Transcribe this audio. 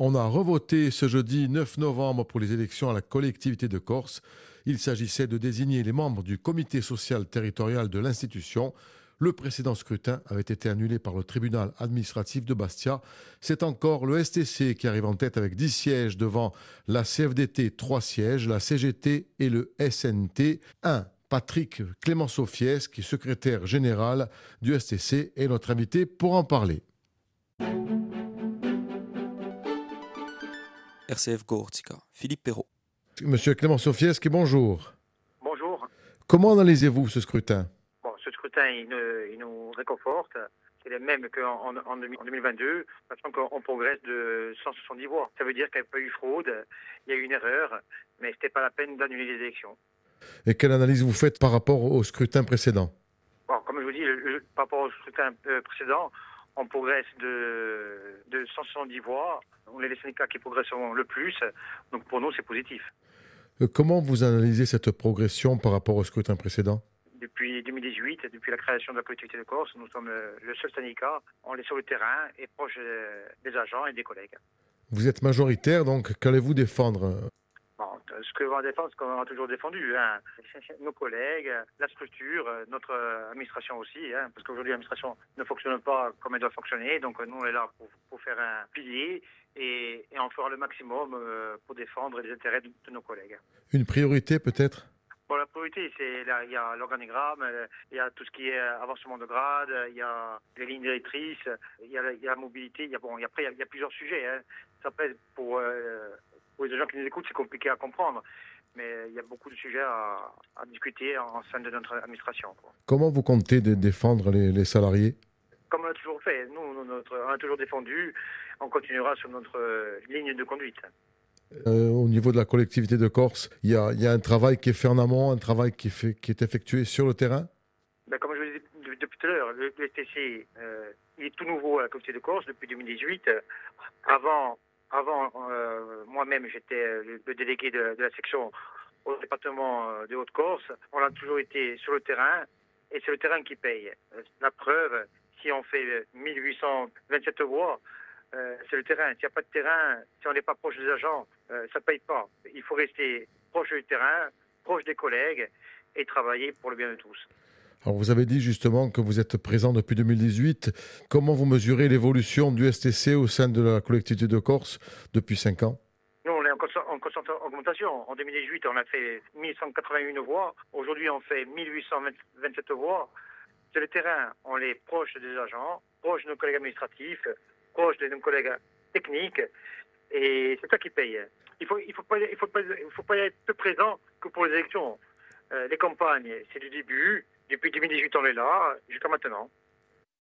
On a revoté ce jeudi 9 novembre pour les élections à la collectivité de Corse. Il s'agissait de désigner les membres du comité social territorial de l'institution. Le précédent scrutin avait été annulé par le tribunal administratif de Bastia. C'est encore le STC qui arrive en tête avec 10 sièges devant la CFDT 3 sièges, la CGT et le SNT 1. Patrick Clémenceau Fies, qui est secrétaire général du STC, est notre invité pour en parler. RCF Gortica, Philippe Perrault. Monsieur Clémenceau Fieschi, bonjour. Bonjour. Comment analysez-vous ce scrutin? Bon, ce scrutin, il, nous- il nous réconforte. C'est le même qu'en en, en 2022, parce qu'on progresse de 170 voix. Ça veut dire qu'il n'y a pas eu fraude, il y a eu une erreur, mais c'était pas la peine d'annuler les élections. Et quelle analyse vous faites par rapport au scrutin précédent? Bon, comme je vous dis, le- le- par rapport au scrutin euh, précédent, on progresse de, de 170 voix. On est les syndicats qui progressent le plus, donc pour nous, c'est positif. Euh, Comment vous analysez cette progression par rapport au scrutin précédent? Depuis 2018, depuis la création de la collectivité de Corse, nous sommes euh, le seul syndicat. On est sur le terrain et proche euh, des agents et des collègues. Vous êtes majoritaire, donc qu'allez-vous défendre? Ce que l'on va défendre, ce qu'on a toujours défendu, hein, nos collègues, la structure, euh, notre euh, administration aussi, hein, parce qu'aujourd'hui l'administration ne fonctionne pas comme elle doit fonctionner, donc euh, nous on est là pour, pour faire un pilier et, et on fera le maximum pour défendre les intérêts de, de nos collègues. Une priorité peut-être? Bon, la priorité, c'est il y a l'organigramme, il y a tout ce qui est avancement de grade, il y a les lignes directrices, il y a, la- il y a la mobilité, il y a bon, après il y a, il y a plusieurs sujets. Hein. Ça pèse pour euh, pour les gens qui nous écoutent, c'est compliqué à comprendre, mais il y a beaucoup de sujets à, à discuter en sein de notre administration. quoi. Comment vous comptez de défendre les, les salariés? Comme on a toujours fait, nous, notre, on a toujours défendu, on continuera sur notre euh, ligne de conduite. Euh, Au niveau de la collectivité de Corse, il y a, il y a un travail qui est fait en amont, un travail qui est, fait, qui est effectué sur le terrain? Ben, comme je vous l'ai dit de- depuis tout à l'heure, le, le STC, euh, il est tout nouveau à la Communauté de Corse depuis 2018. Euh, Avant, avant euh, moi-même, j'étais euh, le, délégué de, la section au département euh, de Haute-Corse. On a toujours été sur le terrain et c'est le terrain qui paye. La preuve, si on fait euh, 1827 voix, c'est le terrain. S'il n'y a pas de terrain, si on n'est pas proche des agents, ça ne paye pas. Il faut rester proche du terrain, proche des collègues et travailler pour le bien de tous. Alors vous avez dit justement que vous êtes présent depuis 2018. Comment vous mesurez l'évolution du STC au sein de la collectivité de Corse depuis 5 ans? Nous, on est en constant- en constante augmentation. En 2018, on a fait 1181 voix. Aujourd'hui, on fait 1827 voix. C'est le terrain. On est proche des agents, proche de nos collègues administratifs, proche de nos collègues techniques. Et c'est ça qui paye. Il faut, il faut pas, il faut il faut pas être peu présent que pour les élections. Euh, les campagnes, c'est du début. Depuis 2018, on est là, jusqu'à maintenant.